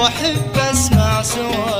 وأحب أسمع سواليفه